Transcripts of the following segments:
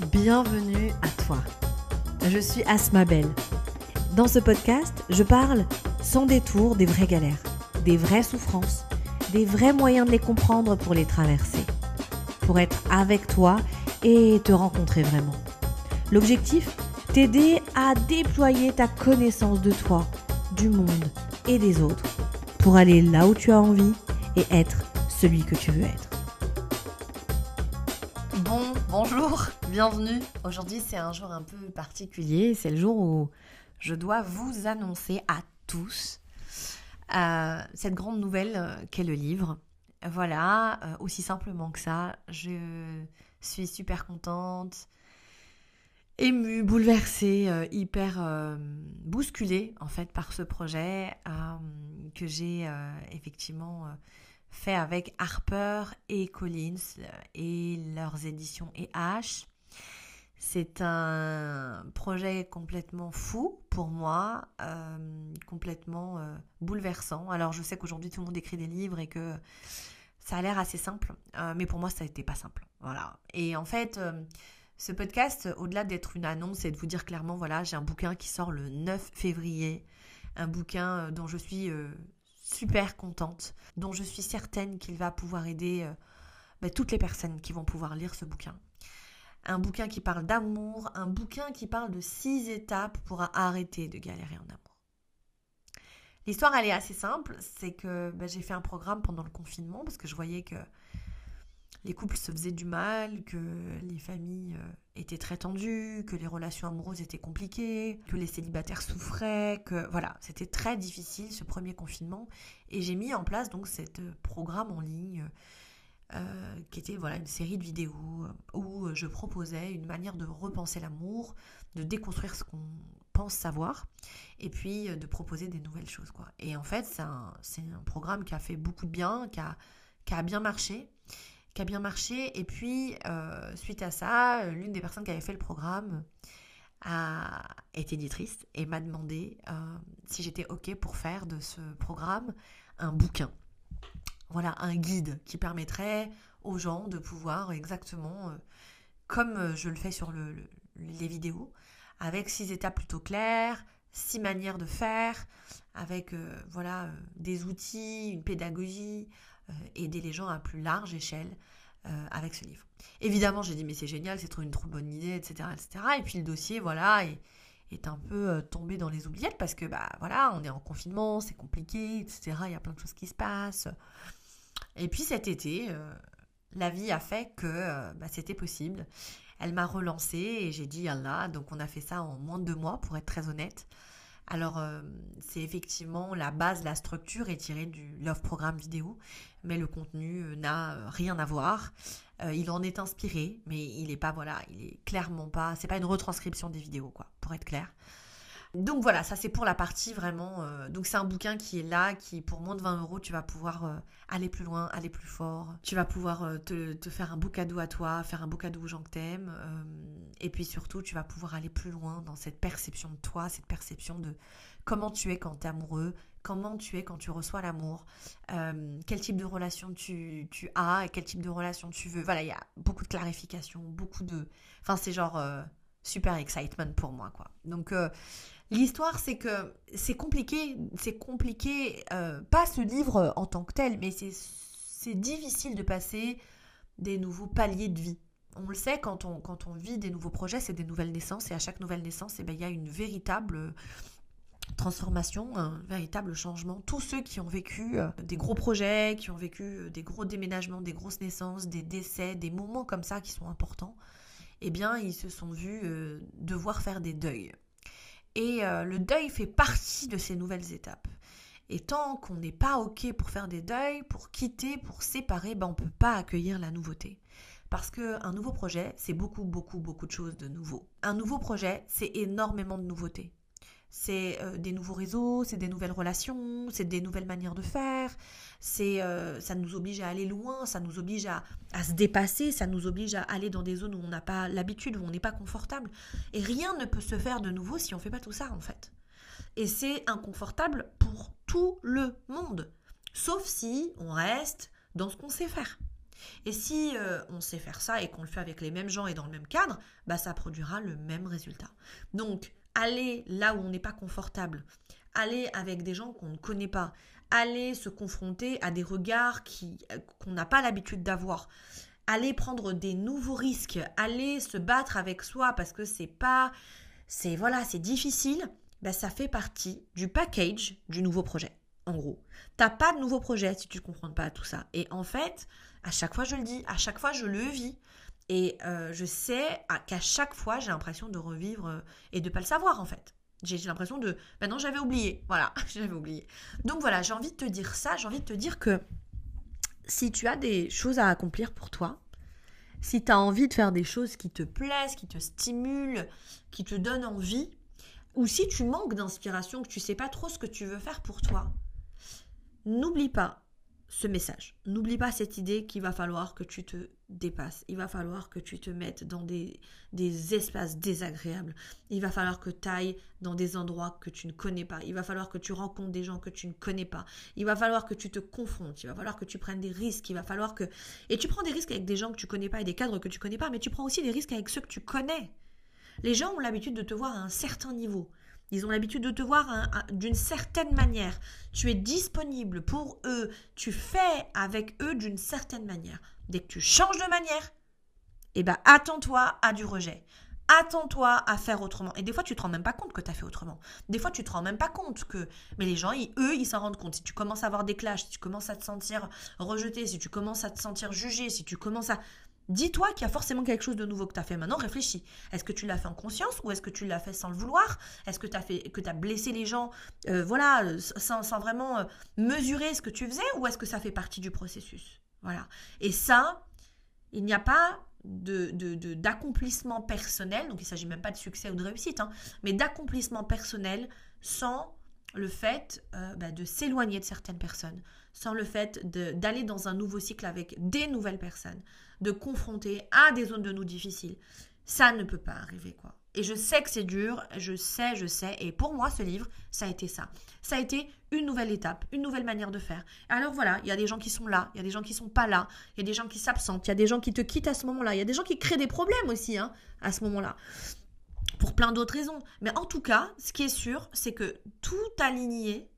bienvenue à toi. Je suis Asma Belle. Dans ce podcast, je parle sans détour des vraies galères, des vraies souffrances, des vrais moyens de les comprendre pour les traverser, pour être avec toi et te rencontrer vraiment. L'objectif T'aider à déployer ta connaissance de toi, du monde et des autres pour aller là où tu as envie et être celui que tu veux être. Bon, bonjour, bienvenue. Aujourd'hui c'est un jour un peu particulier, c'est le jour où je dois vous annoncer à tous euh, cette grande nouvelle euh, qu'est le livre. Voilà, euh, aussi simplement que ça, je suis super contente, émue, bouleversée, hyper bousculée en fait par ce projet que j'ai effectivement fait avec Harper et Collins et leurs éditions EH. C'est un projet complètement fou pour moi, complètement bouleversant. Alors je sais qu'aujourd'hui tout le monde écrit des livres et que ça a l'air assez simple, mais pour moi ça n'était pas simple. Voilà. Et en fait, ce podcast, au-delà d'être une annonce et de vous dire clairement, voilà, j'ai un bouquin qui sort le 9 février, un bouquin euh, dont je suis euh, super contente, dont je suis certaine qu'il va pouvoir aider euh, bah, toutes les personnes qui vont pouvoir lire ce bouquin. Un bouquin qui parle d'amour, un bouquin qui parle de six étapes pour arrêter de galérer en amour. L'histoire, elle est assez simple, c'est que bah, j'ai fait un programme pendant le confinement parce que je voyais que les couples se faisaient du mal, que les familles euh, étaient très tendues, que les relations amoureuses étaient compliquées, que les célibataires souffraient, que voilà, c'était très difficile ce premier confinement. Et j'ai mis en place donc cet euh, programme en ligne euh, qui était voilà une série de vidéos où je proposais une manière de repenser l'amour, de déconstruire ce qu'on pense savoir et puis de proposer des nouvelles choses quoi. Et en fait, c'est un, un, programme qui a fait beaucoup de bien, qui a, qui a bien marché qui a bien marché. Et puis, euh, suite à ça, l'une des personnes qui avait fait le programme a été éditrice et m'a demandé euh, si j'étais OK pour faire de ce programme un bouquin. Voilà, un guide qui permettrait aux gens de pouvoir exactement, euh, comme je le fais sur le, les vidéos, avec six étapes plutôt claires, six manières de faire, avec voilà des outils, une pédagogie, euh, aider les gens à plus large échelle euh, avec ce livre. Évidemment, j'ai dit mais c'est génial, c'est une trop bonne idée, etc., etc. Et puis le dossier, voilà, est, est un peu euh, tombé dans les oubliettes parce que bah voilà, on est en confinement, c'est compliqué, etc. Il y a plein de choses qui se passent. Et puis cet été, la vie a fait que bah, c'était possible. Elle m'a relancée et j'ai dit Allah. Donc on a fait ça en moins de deux mois, pour être très honnête. Alors, euh, c'est effectivement la base, la structure est tirée du Love Programme vidéo, mais le contenu euh, n'a euh, rien à voir. il en est inspiré, mais il n'est pas, voilà, il est clairement pas, c'est pas une retranscription des vidéos, quoi, pour être clair. Donc voilà, ça c'est pour la partie vraiment. Euh, donc c'est un bouquin qui est là, qui pour moins de 20 euros, tu vas pouvoir euh, aller plus loin, aller plus fort. Tu vas pouvoir euh, te, faire un beau cadeau à toi, faire un beau cadeau aux gens que t'aimes. et puis surtout, tu vas pouvoir aller plus loin dans cette perception de toi, cette perception de comment tu es quand tu es amoureux, comment tu es quand tu reçois l'amour, quel type de relation tu, as et quel type de relation tu veux. Voilà, il y a beaucoup de clarification, beaucoup de... Enfin, c'est genre super excitement pour moi, quoi. Donc, L'histoire, c'est que c'est compliqué, c'est compliqué, euh, pas ce livre en tant que tel, mais c'est difficile de passer des nouveaux paliers de vie. On le sait, quand on, quand on vit des nouveaux projets, c'est des nouvelles naissances, et à chaque nouvelle naissance, eh ben, il y a une véritable transformation, un véritable changement. Tous ceux qui ont vécu euh, des gros projets, qui ont vécu euh, des gros déménagements, des grosses naissances, des décès, des moments comme ça qui sont importants, eh bien, ils se sont vus devoir faire des deuils. Et euh, le deuil fait partie de ces nouvelles étapes. Et tant qu'on n'est pas OK pour faire des deuils, pour quitter, pour séparer, ben on ne peut pas accueillir la nouveauté. Parce qu'un nouveau projet, c'est beaucoup, beaucoup, beaucoup de choses de nouveau. Un nouveau projet, c'est énormément de nouveautés c'est euh, des nouveaux réseaux, c'est des nouvelles relations, c'est des nouvelles manières de faire, c'est euh, ça nous oblige à aller loin, ça nous oblige à, se dépasser, ça nous oblige à aller dans des zones où on n'a pas l'habitude, où on n'est pas confortable. Et rien ne peut se faire de nouveau si on ne fait pas tout ça en fait. Et c'est inconfortable pour tout le monde, sauf si on reste dans ce qu'on sait faire. Et si euh, on sait faire ça et qu'on le fait avec les mêmes gens et dans le même cadre, bah ça produira le même résultat. Donc, aller là où on n'est pas confortable, aller avec des gens qu'on ne connaît pas, aller se confronter à des regards euh, qu'on n'a pas l'habitude d'avoir, aller prendre des nouveaux risques, aller se battre avec soi parce que c'est pas c'est voilà, c'est difficile, bah, ça fait partie du package du nouveau projet. En gros, t'as pas de nouveau projet si tu ne comprends pas tout ça. Et en fait, à chaque fois je le dis, à chaque fois je le vis. Et euh, je sais qu'à chaque fois j'ai l'impression de revivre euh, et de pas le savoir en fait. J'ai l'impression de maintenant j'avais oublié. Voilà, j'avais oublié. Donc voilà, j'ai envie de te dire ça, j'ai envie de te dire que si tu as des choses à accomplir pour toi, si tu as envie de faire des choses qui te plaisent, qui te stimulent, qui te donnent envie, ou si tu manques d'inspiration, que tu sais pas trop ce que tu veux faire pour toi, n'oublie pas ce message. N'oublie pas cette idée qu'il va falloir que tu te dépasses. Il va falloir que tu te mettes dans des, des espaces désagréables. Il va falloir que tu ailles dans des endroits que tu ne connais pas. Il va falloir que tu rencontres des gens que tu ne connais pas. Il va falloir que tu te confrontes. Il va falloir que tu prennes des risques. Il va falloir que... Et tu prends des risques avec des gens que tu connais pas et des cadres que tu connais pas, mais tu prends aussi des risques avec ceux que tu connais. Les gens ont l'habitude de te voir à un certain niveau. Ils ont l'habitude de te voir d'une certaine manière. Tu es disponible pour eux. Tu fais avec eux d'une certaine manière. Dès que tu changes de manière, eh ben, attends-toi à du rejet. Attends-toi à faire autrement. Et des fois, tu te rends même pas compte que tu as fait autrement. Des fois, tu te rends même pas compte que. Mais les gens, eux, ils s'en rendent compte. Si tu commences à avoir des clashs, si tu commences à te sentir rejeté, si tu commences à te sentir jugé, si tu commences à. Dis-toi qu'il y a forcément quelque chose de nouveau que tu as fait maintenant, réfléchis. Est-ce que tu l'as fait en conscience ou est-ce que tu l'as fait sans le vouloir? Est-ce que tu as fait que as blessé les gens euh, voilà sans, vraiment euh, mesurer ce que tu faisais ou est-ce que ça fait partie du processus? Voilà. Et ça, il n'y a pas de, d'accomplissement personnel, donc il ne s'agit même pas de succès ou de réussite, hein, mais d'accomplissement personnel sans le fait euh, bah, de s'éloigner de certaines personnes, sans le fait d'aller dans un nouveau cycle avec des nouvelles personnes, de confronter à des zones de nous difficiles. Ça ne peut pas arriver, quoi. Et je sais que c'est dur, je sais, je sais. Et pour moi, ce livre, ça a été ça. Ça a été une nouvelle étape, une nouvelle manière de faire. Alors voilà, il y a des gens qui sont là, il y a des gens qui sont pas là, il y a des gens qui s'absentent, il y a des gens qui te quittent à ce moment-là, il y a des gens qui créent des problèmes aussi hein, à ce moment-là. Pour plein d'autres raisons. Mais en tout cas, ce qui est sûr, c'est que tout aligné,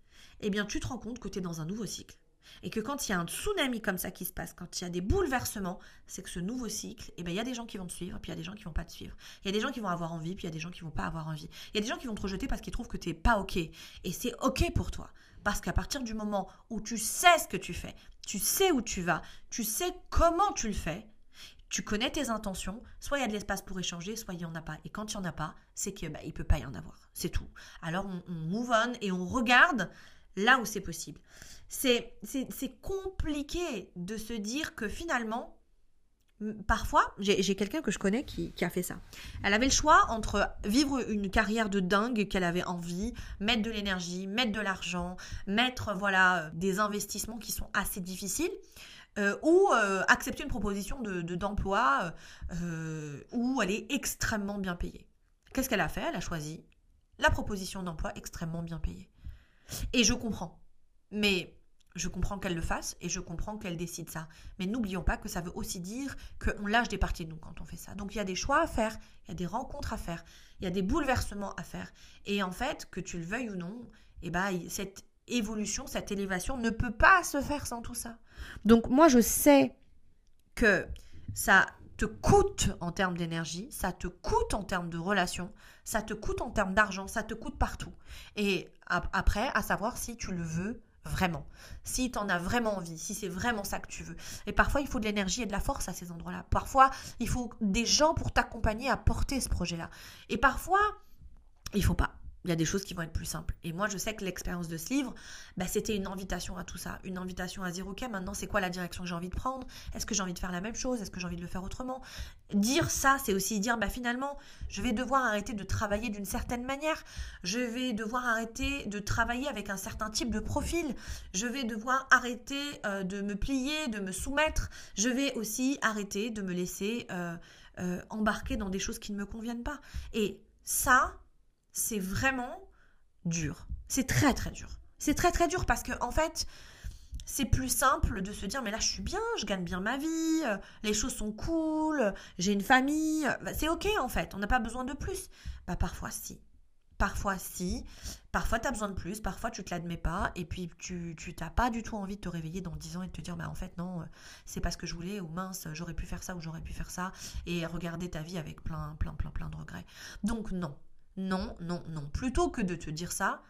eh bien, tu te rends compte que tu es dans un nouveau cycle. Et que quand il y a un tsunami comme ça qui se passe, quand il y a des bouleversements, c'est que ce nouveau cycle, eh ben, il y a des gens qui vont te suivre, puis il y a des gens qui vont pas te suivre. Il y a des gens qui vont avoir envie, puis il y a des gens qui vont pas avoir envie. Il y a des gens qui vont te rejeter parce qu'ils trouvent que tu n'es pas OK. Et c'est OK pour toi. Parce qu'à partir du moment où tu sais ce que tu fais, tu sais où tu vas, tu sais comment tu le fais, tu connais tes intentions, soit il y a de l'espace pour échanger, soit il n'y en a pas. Et quand il n'y en a pas, c'est qu'il bah, ne peut pas y en avoir. C'est tout. Alors on, on move on et on regarde là où c'est possible. C'est compliqué de se dire que finalement, Parfois, j'ai quelqu'un que je connais qui, a fait ça. Elle avait le choix entre vivre une carrière de dingue qu'elle avait envie, mettre de l'énergie, mettre de l'argent, mettre voilà des investissements qui sont assez difficiles, euh, ou euh, accepter une proposition d'emploi de, euh, où elle est extrêmement bien payée. Qu'est-ce qu'elle a fait? Elle a choisi la proposition d'emploi extrêmement bien payée. Et je comprends. Mais je comprends qu'elle le fasse et je comprends qu'elle décide ça. Mais n'oublions pas que ça veut aussi dire qu'on lâche des parties de nous quand on fait ça. Donc il y a des choix à faire, il y a des rencontres à faire, il y a des bouleversements à faire. Et en fait, que tu le veuilles ou non, eh ben, cette évolution, cette élévation ne peut pas se faire sans tout ça. Donc moi, je sais que ça te coûte en termes d'énergie, ça te coûte en termes de relations, ça te coûte en termes d'argent, ça te coûte partout. Et après, à savoir si tu le veux vraiment, si tu en as vraiment envie, si c'est vraiment ça que tu veux. Et parfois, il faut de l'énergie et de la force à ces endroits-là. Parfois, il faut des gens pour t'accompagner à porter ce projet-là. Et parfois, il faut pas il y a des choses qui vont être plus simples. Et moi, je sais que l'expérience de ce livre, bah, c'était une invitation à tout ça. Une invitation à dire, OK, maintenant, c'est quoi la direction que j'ai envie de prendre? Est-ce que j'ai envie de faire la même chose? Est-ce que j'ai envie de le faire autrement? Dire ça, c'est aussi dire, bah, finalement, je vais devoir arrêter de travailler d'une certaine manière. Je vais devoir arrêter de travailler avec un certain type de profil. Je vais devoir arrêter euh, de me plier, de me soumettre. Je vais aussi arrêter de me laisser euh, euh, embarquer dans des choses qui ne me conviennent pas. Et ça, c'est vraiment dur. C'est très très dur. C'est très très dur parce que en fait, c'est plus simple de se dire mais là je suis bien, je gagne bien ma vie, euh, les choses sont cool, j'ai une famille, bah, c'est ok en fait, on n'a pas besoin de plus. Bah parfois si. Parfois si, parfois tu as besoin de plus, parfois tu te l'admets pas, et puis tu tu t'as pas du tout envie de te réveiller dans 10 ans et de te dire bah en fait non, euh, c'est pas ce que je voulais, ou mince, j'aurais pu faire ça ou j'aurais pu faire ça, et regarder ta vie avec plein plein plein plein de regrets. Donc non, non, non, non. Plutôt que de te dire ça,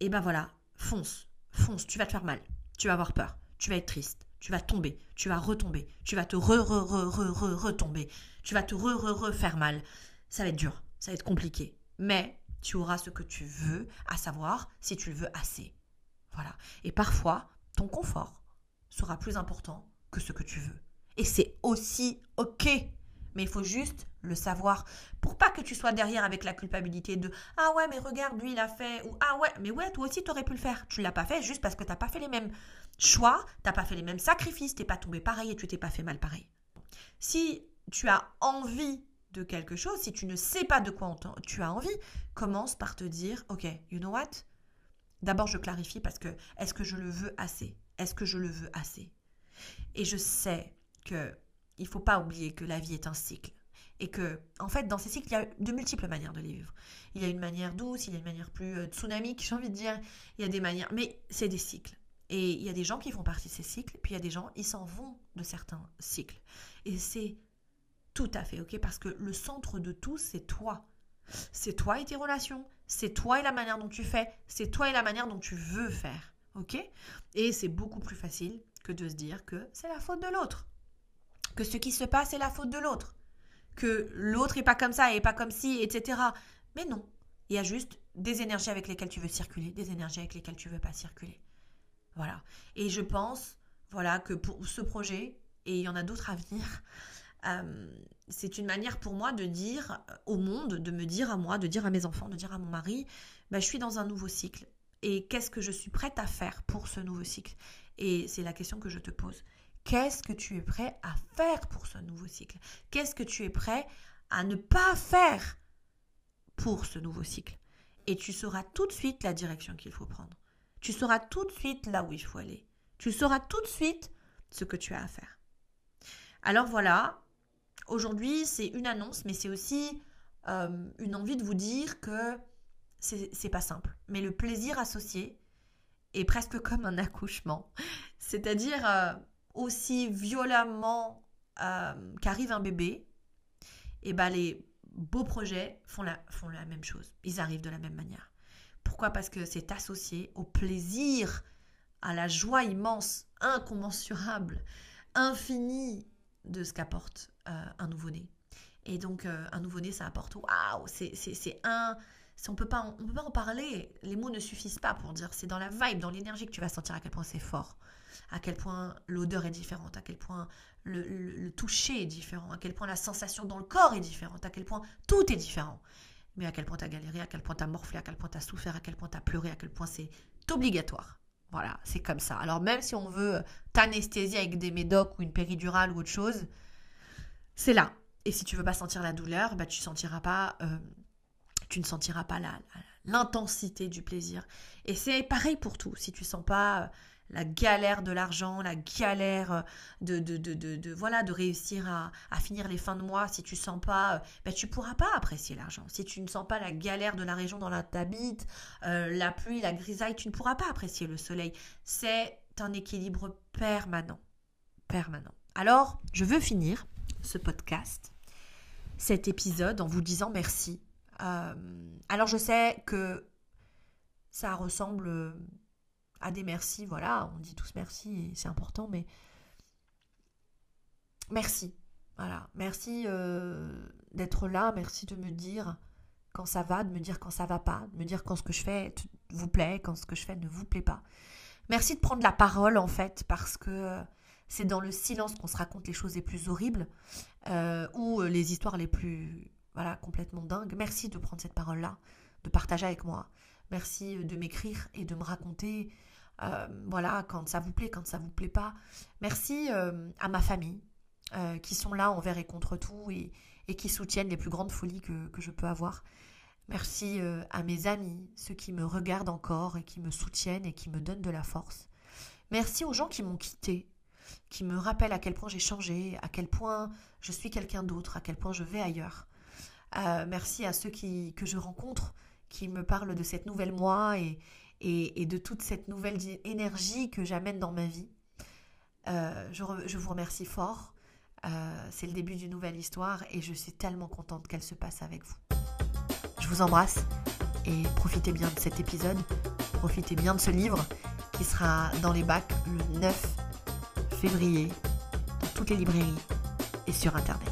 et eh ben voilà, fonce, fonce, tu vas te faire mal, tu vas avoir peur, tu vas être triste, tu vas tomber, tu vas retomber, tu vas te re re re re re retomber, tu vas te re re re mal. Ça va être dur, ça va être compliqué, mais tu auras ce que tu veux, à savoir si tu le veux assez. Voilà. Et parfois, ton confort sera plus important que ce que tu veux. Et c'est aussi OK. Mais il faut juste le savoir. Pour pas que tu sois derrière avec la culpabilité de ah ouais mais regarde lui il a fait ou ah ouais mais ouais toi aussi tu aurais pu le faire tu l'as pas fait juste parce que t'as pas fait les mêmes choix t'as pas fait les mêmes sacrifices t'es pas tombé pareil et tu t'es pas fait mal pareil. Si tu as envie de quelque chose si tu ne sais pas de quoi tu as envie commence par te dire ok you know what? D'abord je clarifie parce que est-ce que je le veux assez? Est-ce que je le veux assez et je sais que il faut pas oublier que la vie est un cycle et que, en fait, dans ces cycles, il y a de multiples manières de vivre. Il y a une manière douce, il y a une manière plus euh, tsunamique, j'ai envie de dire. Il y a des manières, mais c'est des cycles. Et il y a des gens qui font partie de ces cycles, puis il y a des gens, ils s'en vont de certains cycles. Et c'est tout à fait OK, parce que le centre de tout, c'est toi. C'est toi et tes relations. C'est toi et la manière dont tu fais. C'est toi et la manière dont tu veux faire. OK? Et c'est beaucoup plus facile que de se dire que c'est la faute de l'autre. Que ce qui se passe est la faute de l'autre que l'autre est pas comme ça et pas comme ci, etc. Mais non, il y a juste des énergies avec lesquelles tu veux circuler, des énergies avec lesquelles tu veux pas circuler. Voilà. Et je pense, voilà, que pour ce projet, et il y en a d'autres à venir, euh, c'est une manière pour moi de dire au monde, de me dire à moi, de dire à mes enfants, de dire à mon mari, bah, je suis dans un nouveau cycle. Et qu'est-ce que je suis prête à faire pour ce nouveau cycle? Et c'est la question que je te pose. Qu'est-ce que tu es prêt à faire pour ce nouveau cycle? Qu'est-ce que tu es prêt à ne pas faire pour ce nouveau cycle? Et tu sauras tout de suite la direction qu'il faut prendre. Tu sauras tout de suite là où il faut aller. Tu sauras tout de suite ce que tu as à faire. Alors voilà, aujourd'hui c'est une annonce, mais c'est aussi euh, une envie de vous dire que c'est pas simple. Mais le plaisir associé est presque comme un accouchement. C'est-à-dire, euh, aussi violemment euh, qu'arrive un bébé, et eh ben les beaux projets font la, même chose. Ils arrivent de la même manière. Pourquoi? Parce que c'est associé au plaisir, à la joie immense, incommensurable, infinie de ce qu'apporte euh, un nouveau-né. Et donc, euh, un nouveau-né, ça apporte waouh, c'est un. On peut, pas, on peut pas en parler, les mots ne suffisent pas pour dire. C'est dans la vibe, dans l'énergie que tu vas sentir à quel point c'est fort à quel point l'odeur est différente, à quel point le, toucher est différent, à quel point la sensation dans le corps est différente, à quel point tout est différent. Mais à quel point tu as galéré, à quel point tu as morflé, à quel point tu as souffert, à quel point tu as pleuré, à quel point c'est obligatoire. Voilà, c'est comme ça. Alors même si on veut t'anesthésier avec des médocs ou une péridurale ou autre chose, c'est là. Et si tu veux pas sentir la douleur, bah, tu sentiras pas, euh, tu ne sentiras pas l'intensité du plaisir. Et c'est pareil pour tout. Si tu sens pas la galère de l'argent, la galère euh, de, de, de, de, voilà, de réussir à, à, finir les fins de mois, si tu sens pas, euh, ben, tu pourras pas apprécier l'argent. Si tu ne sens pas la galère de la région dans laquelle tu habites, euh, la pluie, la grisaille, tu ne pourras pas apprécier le soleil. C'est un équilibre permanent. Permanent. Alors, je veux finir ce podcast, cet épisode, en vous disant merci. alors, je sais que ça ressemble à des merci, voilà, on dit tous merci c'est important, mais merci. Voilà, merci euh, d'être là, merci de me dire quand ça va, de me dire quand ça va pas, de me dire quand ce que je fais vous plaît, quand ce que je fais ne vous plaît pas. Merci de prendre la parole en fait, parce que c'est dans le silence qu'on se raconte les choses les plus horribles euh, ou les histoires les plus voilà complètement dingues. Merci de prendre cette parole-là, de partager avec moi. Merci de m'écrire et de me raconter euh, voilà, quand ça vous plaît, quand ça vous plaît pas. Merci euh, à ma famille euh, qui sont là envers et contre tout et, qui soutiennent les plus grandes folies que, que je peux avoir. Merci à mes amis, ceux qui me regardent encore et qui me soutiennent et qui me donnent de la force. Merci aux gens qui m'ont quitté, qui me rappellent à quel point j'ai changé, à quel point je suis quelqu'un d'autre, à quel point je vais ailleurs. Euh, merci à ceux qui, que je rencontre, qui me parlent de cette nouvelle moi et, de toute cette nouvelle énergie que j'amène dans ma vie. Euh, je, je, vous remercie fort. Euh, c'est le début d'une nouvelle histoire et je suis tellement contente qu'elle se passe avec vous. Je vous embrasse et profitez bien de cet épisode, profitez bien de ce livre qui sera dans les bacs le 9 février dans toutes les librairies et sur Internet.